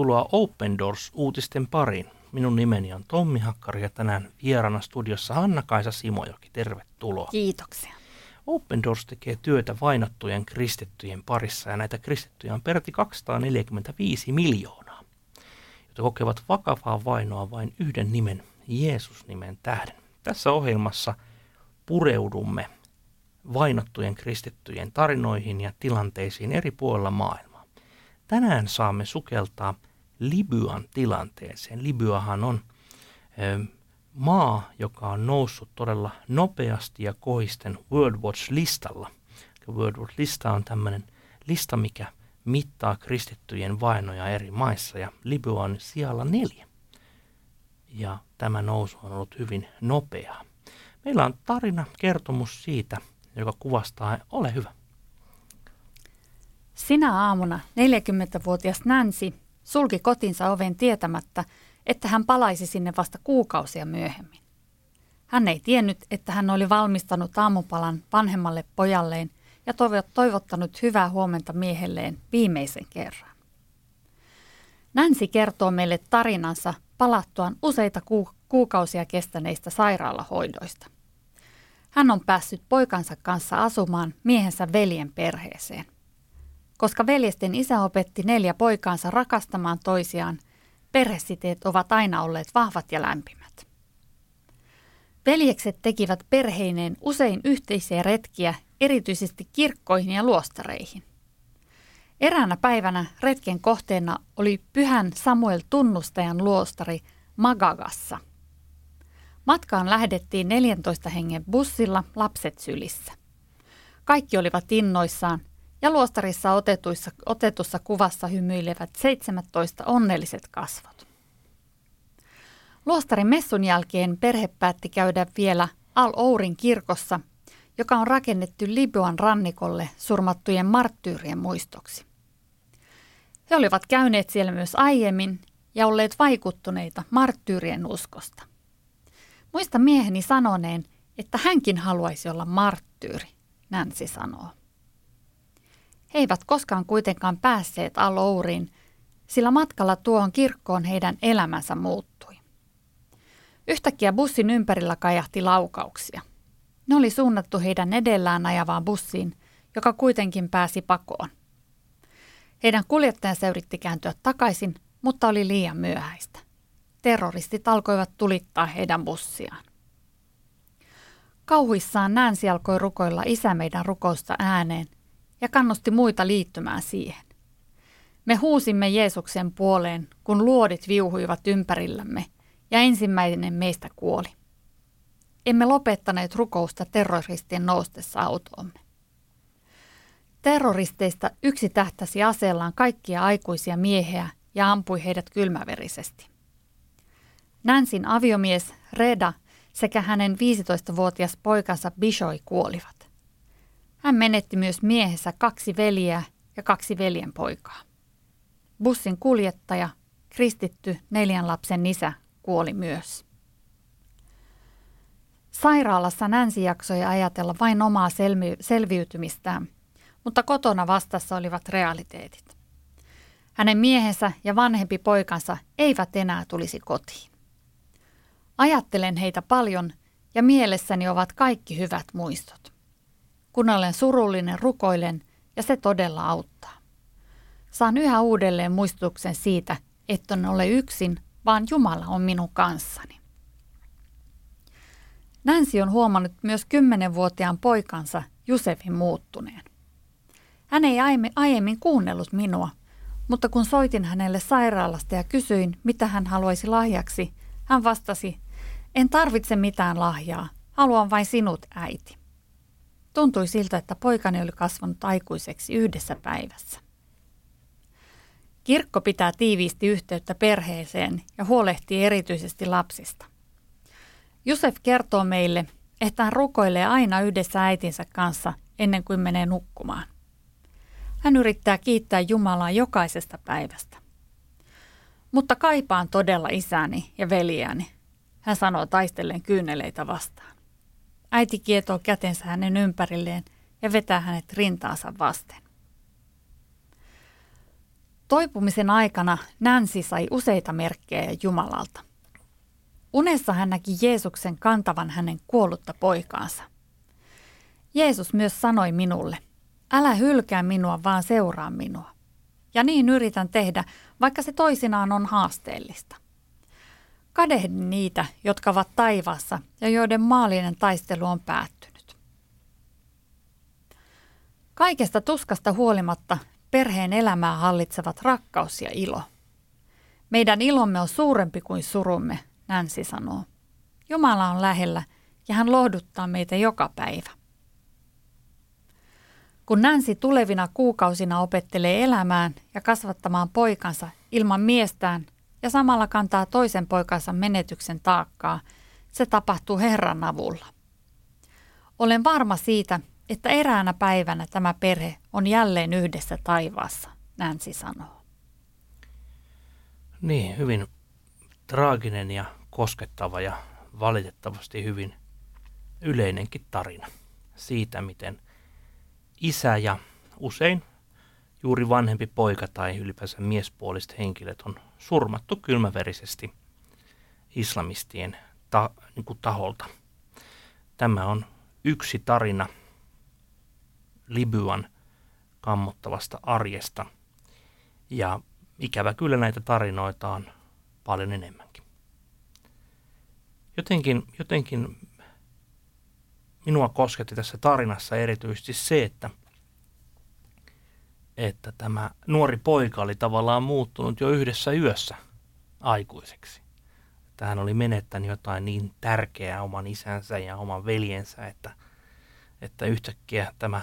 tervetuloa Open Doors-uutisten pariin. Minun nimeni on Tommi Hakkari ja tänään vieraana studiossa Hanna-Kaisa Simojoki. Tervetuloa. Kiitoksia. Open Doors tekee työtä vainottujen kristittyjen parissa ja näitä kristittyjä on peräti 245 miljoonaa, jotka kokevat vakavaa vainoa vain yhden nimen, Jeesus-nimen tähden. Tässä ohjelmassa pureudumme vainottujen kristittyjen tarinoihin ja tilanteisiin eri puolilla maailmaa. Tänään saamme sukeltaa Libyan tilanteeseen. Libyahan on ö, maa, joka on noussut todella nopeasti ja kohisten World Watch-listalla. World Watch-lista on tämmöinen lista, mikä mittaa kristittyjen vainoja eri maissa ja Libya on sijalla neljä. Ja tämä nousu on ollut hyvin nopeaa. Meillä on tarina, kertomus siitä, joka kuvastaa, ole hyvä. Sinä aamuna 40-vuotias Nancy sulki kotinsa oven tietämättä, että hän palaisi sinne vasta kuukausia myöhemmin. Hän ei tiennyt, että hän oli valmistanut aamupalan vanhemmalle pojalleen ja toivottanut hyvää huomenta miehelleen viimeisen kerran. Nancy kertoo meille tarinansa palattuaan useita kuukausia kestäneistä sairaalahoidoista. Hän on päässyt poikansa kanssa asumaan miehensä veljen perheeseen. Koska veljesten isä opetti neljä poikaansa rakastamaan toisiaan, perhesiteet ovat aina olleet vahvat ja lämpimät. Veljekset tekivät perheineen usein yhteisiä retkiä, erityisesti kirkkoihin ja luostareihin. Eräänä päivänä retken kohteena oli pyhän Samuel tunnustajan luostari Magagassa – Matkaan lähdettiin 14 hengen bussilla lapset sylissä. Kaikki olivat innoissaan ja luostarissa otetuissa, otetussa kuvassa hymyilevät 17 onnelliset kasvot. Luostarin messun jälkeen perhe päätti käydä vielä Al-Ourin kirkossa, joka on rakennettu Libyan rannikolle surmattujen marttyyrien muistoksi. He olivat käyneet siellä myös aiemmin ja olleet vaikuttuneita marttyyrien uskosta. Muista mieheni sanoneen, että hänkin haluaisi olla marttyyri, Nancy sanoo. He eivät koskaan kuitenkaan päässeet Alouriin, sillä matkalla tuohon kirkkoon heidän elämänsä muuttui. Yhtäkkiä bussin ympärillä kajahti laukauksia. Ne oli suunnattu heidän edellään ajavaan bussiin, joka kuitenkin pääsi pakoon. Heidän kuljettajansa yritti kääntyä takaisin, mutta oli liian myöhäistä terroristit alkoivat tulittaa heidän bussiaan. Kauhuissaan Nancy alkoi rukoilla isä meidän rukousta ääneen ja kannusti muita liittymään siihen. Me huusimme Jeesuksen puoleen, kun luodit viuhuivat ympärillämme ja ensimmäinen meistä kuoli. Emme lopettaneet rukousta terroristien noustessa autoomme. Terroristeista yksi tähtäsi aseellaan kaikkia aikuisia miehiä ja ampui heidät kylmäverisesti. Nansin aviomies Reda sekä hänen 15-vuotias poikansa Bishoi kuolivat. Hän menetti myös miehensä kaksi veljeä ja kaksi veljen poikaa. Bussin kuljettaja, kristitty neljän lapsen isä, kuoli myös. Sairaalassa Nancy jaksoi ajatella vain omaa selmi- selviytymistään, mutta kotona vastassa olivat realiteetit. Hänen miehensä ja vanhempi poikansa eivät enää tulisi kotiin. Ajattelen heitä paljon ja mielessäni ovat kaikki hyvät muistot. Kun olen surullinen, rukoilen ja se todella auttaa. Saan yhä uudelleen muistutuksen siitä, että en ole yksin, vaan Jumala on minun kanssani. Nancy on huomannut myös kymmenenvuotiaan poikansa Jusefin muuttuneen. Hän ei aiemmin kuunnellut minua, mutta kun soitin hänelle sairaalasta ja kysyin, mitä hän haluaisi lahjaksi, hän vastasi, en tarvitse mitään lahjaa, haluan vain sinut, äiti. Tuntui siltä, että poikani oli kasvanut aikuiseksi yhdessä päivässä. Kirkko pitää tiiviisti yhteyttä perheeseen ja huolehtii erityisesti lapsista. Josef kertoo meille, että hän rukoilee aina yhdessä äitinsä kanssa ennen kuin menee nukkumaan. Hän yrittää kiittää Jumalaa jokaisesta päivästä. Mutta kaipaan todella isäni ja veljääni, hän sanoo taistellen kyyneleitä vastaan. Äiti kietoo kätensä hänen ympärilleen ja vetää hänet rintaansa vasten. Toipumisen aikana Nancy sai useita merkkejä Jumalalta. Unessa hän näki Jeesuksen kantavan hänen kuollutta poikaansa. Jeesus myös sanoi minulle, älä hylkää minua, vaan seuraa minua. Ja niin yritän tehdä, vaikka se toisinaan on haasteellista. Kadehdin niitä, jotka ovat taivaassa ja joiden maallinen taistelu on päättynyt. Kaikesta tuskasta huolimatta perheen elämää hallitsevat rakkaus ja ilo. Meidän ilomme on suurempi kuin surumme, Nancy sanoo. Jumala on lähellä ja hän lohduttaa meitä joka päivä. Kun Nancy tulevina kuukausina opettelee elämään ja kasvattamaan poikansa ilman miestään ja samalla kantaa toisen poikansa menetyksen taakkaa, se tapahtuu Herran avulla. Olen varma siitä, että eräänä päivänä tämä perhe on jälleen yhdessä taivaassa, Nancy sanoo. Niin, hyvin traaginen ja koskettava ja valitettavasti hyvin yleinenkin tarina siitä, miten isä ja usein juuri vanhempi poika tai ylipäänsä miespuoliset henkilöt on surmattu kylmäverisesti islamistien ta, niin kuin taholta. Tämä on yksi tarina Libyan kammottavasta arjesta. Ja ikävä kyllä näitä tarinoita on paljon enemmänkin. Jotenkin, jotenkin minua kosketti tässä tarinassa erityisesti se, että, että tämä nuori poika oli tavallaan muuttunut jo yhdessä yössä aikuiseksi. Että hän oli menettänyt jotain niin tärkeää oman isänsä ja oman veljensä, että, että yhtäkkiä tämä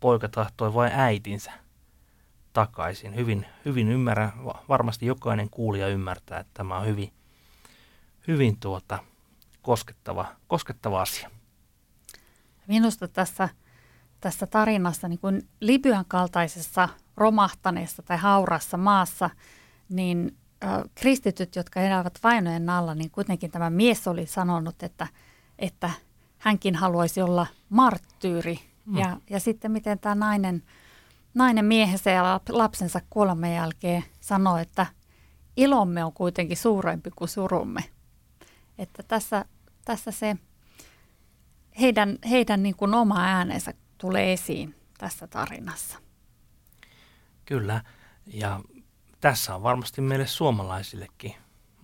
poika tahtoi vain äitinsä takaisin. Hyvin, hyvin ymmärrä, varmasti jokainen kuulija ymmärtää, että tämä on hyvin, hyvin tuota, koskettava, koskettava asia. Minusta tässä, tässä tarinassa niin kuin Libyan kaltaisessa romahtaneessa tai haurassa maassa, niin äh, kristityt, jotka elävät vainojen alla, niin kuitenkin tämä mies oli sanonut, että, että hänkin haluaisi olla marttyyri. Mm. Ja, ja sitten miten tämä nainen, nainen miehensä ja lapsensa kuoleman jälkeen sanoi, että ilomme on kuitenkin suurempi kuin surumme. Että tässä, tässä se heidän, heidän niin kuin oma äänensä tulee esiin tässä tarinassa. Kyllä, ja tässä on varmasti meille suomalaisillekin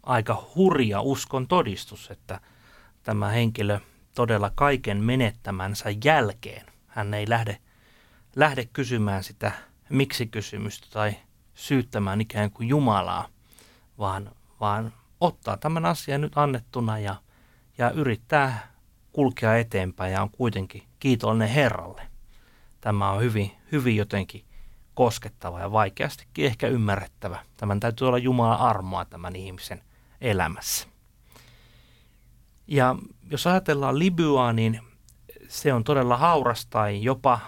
aika hurja uskon todistus, että tämä henkilö todella kaiken menettämänsä jälkeen, hän ei lähde, lähde kysymään sitä miksi-kysymystä tai syyttämään ikään kuin Jumalaa, vaan, vaan ottaa tämän asian nyt annettuna ja, ja yrittää kulkea eteenpäin ja on kuitenkin kiitollinen Herralle. Tämä on hyvin, hyvin jotenkin koskettava ja vaikeastikin ehkä ymmärrettävä. Tämän täytyy olla Jumalan armoa tämän ihmisen elämässä. Ja jos ajatellaan Libyaa, niin se on todella hauras tai jopa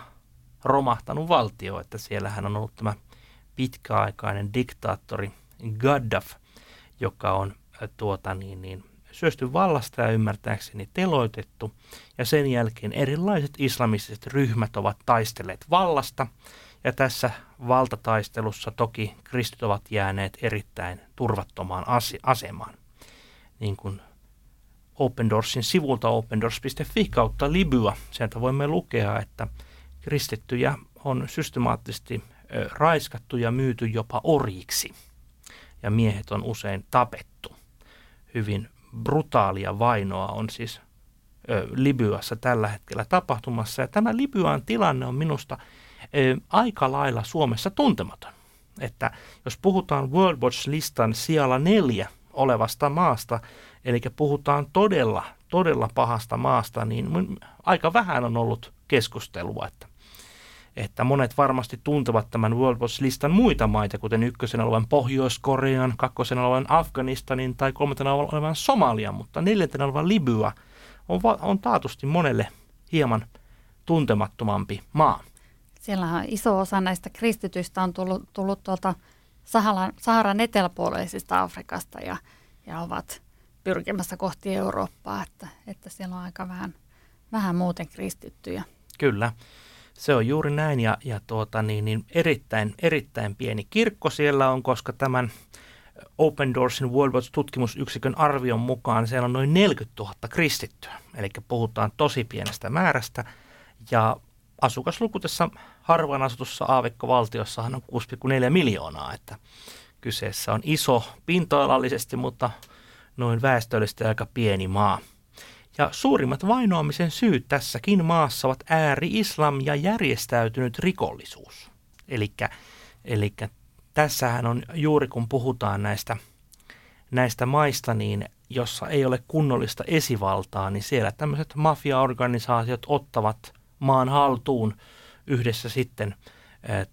romahtanut valtio, että siellähän on ollut tämä pitkäaikainen diktaattori Gaddafi, joka on tuota niin, niin, syösty vallasta ja ymmärtääkseni teloitettu, ja sen jälkeen erilaiset islamistiset ryhmät ovat taistelleet vallasta, ja tässä valtataistelussa toki kristit ovat jääneet erittäin turvattomaan asemaan. Niin kuin Open Doorsin sivulta opendoors.fi kautta Libya, sieltä voimme lukea, että kristittyjä on systemaattisesti raiskattu ja myyty jopa orjiksi, ja miehet on usein tapettu hyvin brutaalia vainoa on siis ö, Libyassa tällä hetkellä tapahtumassa. Ja tämä Libyan tilanne on minusta ö, aika lailla Suomessa tuntematon. Että jos puhutaan World Watch-listan sijalla neljä olevasta maasta, eli puhutaan todella, todella pahasta maasta, niin aika vähän on ollut keskustelua, että että monet varmasti tuntevat tämän World Watch-listan muita maita, kuten ykkösen olevan Pohjois-Korean, kakkosen olevan Afganistanin tai kolmantena olevan Somalian, mutta neljäntenä olevan Libya on, va- on taatusti monelle hieman tuntemattomampi maa. Siellä on iso osa näistä kristityistä on tullut, tullut tuolta Saharan, Saharan eteläpuoleisista Afrikasta ja, ja ovat pyrkimässä kohti Eurooppaa, että, että siellä on aika vähän, vähän muuten kristittyjä. Kyllä Se on juuri näin ja, ja tuota, niin, niin erittäin, erittäin pieni kirkko siellä on, koska tämän Open Doorsin World Watch tutkimusyksikön arvion mukaan siellä on noin 40 000 kristittyä. Eli puhutaan tosi pienestä määrästä ja asukasluku tässä harvaan asutussa aavikkovaltiossahan on 6,4 miljoonaa, että kyseessä on iso pinta-alallisesti, mutta noin väestöllisesti aika pieni maa. Ja suurimmat vainoamisen syyt tässäkin maassa ovat ääri-islam ja järjestäytynyt rikollisuus. Eli tässähän on juuri kun puhutaan näistä, näistä maista, niin jossa ei ole kunnollista esivaltaa, niin siellä tämmöiset mafiaorganisaatiot ottavat maan haltuun yhdessä sitten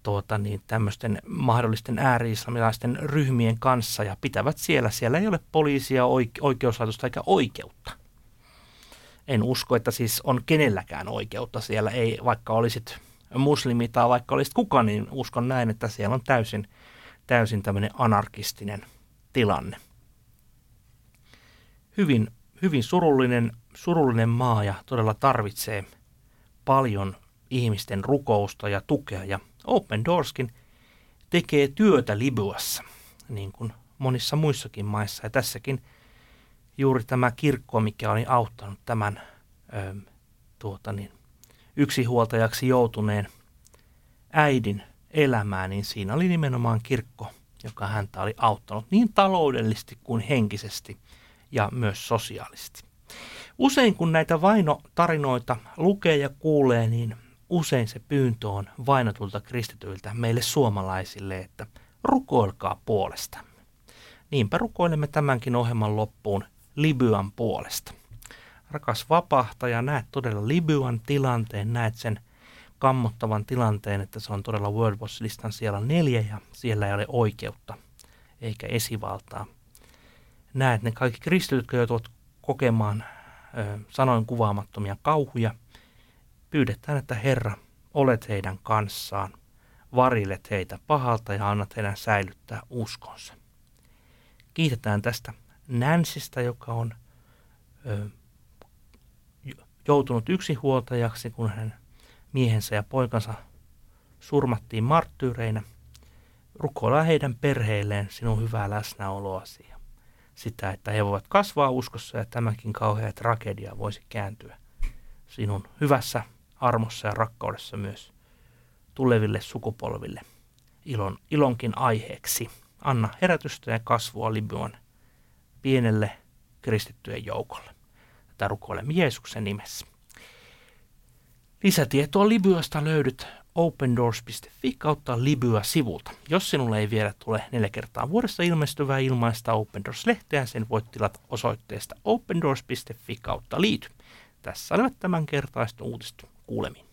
tuota, niin tämmöisten mahdollisten ääri-islamilaisten ryhmien kanssa ja pitävät siellä. Siellä ei ole poliisia, oike- oikeuslaitosta eikä oikeutta. En usko, että siis on kenelläkään oikeutta siellä, ei vaikka olisit muslimi tai vaikka olisit kuka, niin uskon näin, että siellä on täysin, täysin tämmöinen anarkistinen tilanne. Hyvin, hyvin surullinen, surullinen maa ja todella tarvitsee paljon ihmisten rukousta ja tukea. Ja Open Doorskin tekee työtä Libyassa, niin kuin monissa muissakin maissa. Ja tässäkin juuri tämä kirkko, mikä oli auttanut tämän ö, tuota niin, yksihuoltajaksi joutuneen äidin elämää, niin siinä oli nimenomaan kirkko, joka häntä oli auttanut niin taloudellisesti kuin henkisesti ja myös sosiaalisesti. Usein kun näitä vainotarinoita lukee ja kuulee, niin usein se pyyntö on vainotulta kristityiltä meille suomalaisille, että rukoilkaa puolestamme. Niinpä rukoilemme tämänkin ohjelman loppuun Libyan puolesta. Rakas vapahtaja, näet todella Libyan tilanteen, näet sen kammottavan tilanteen, että se on todella World Watch-listan siellä neljä ja siellä ei ole oikeutta eikä esivaltaa. Näet ne kaikki kristityt, jotka joutuvat kokemaan ö, sanoin kuvaamattomia kauhuja – pyydetään, että Herra, olet heidän kanssaan, varillet heitä pahalta ja annat heidän säilyttää uskonsa. Kiitetään tästä Nänsistä, joka on ö, joutunut yksinhuoltajaksi, kun hänen miehensä ja poikansa surmattiin marttyyreinä. Rukoillaan heidän perheilleen sinun hyvää läsnäoloasi ja sitä, että he voivat kasvaa uskossa ja tämäkin kauhea tragedia voisi kääntyä sinun hyvässä armossa ja rakkaudessa myös tuleville sukupolville ilon, ilonkin aiheeksi. Anna herätystä ja kasvua Libyan pienelle kristittyjen joukolle. Tätä rukoilemme Jeesuksen nimessä. Lisätietoa Libyasta löydyt opendoors.fi kautta Libya-sivulta. Jos sinulle ei vielä tule neljä kertaa vuodessa ilmestyvää ilmaista Open Doors-lehteä, sen voit tilata osoitteesta opendoors.fi kautta liity. Tässä olivat kertaista uutiset kuulemiin.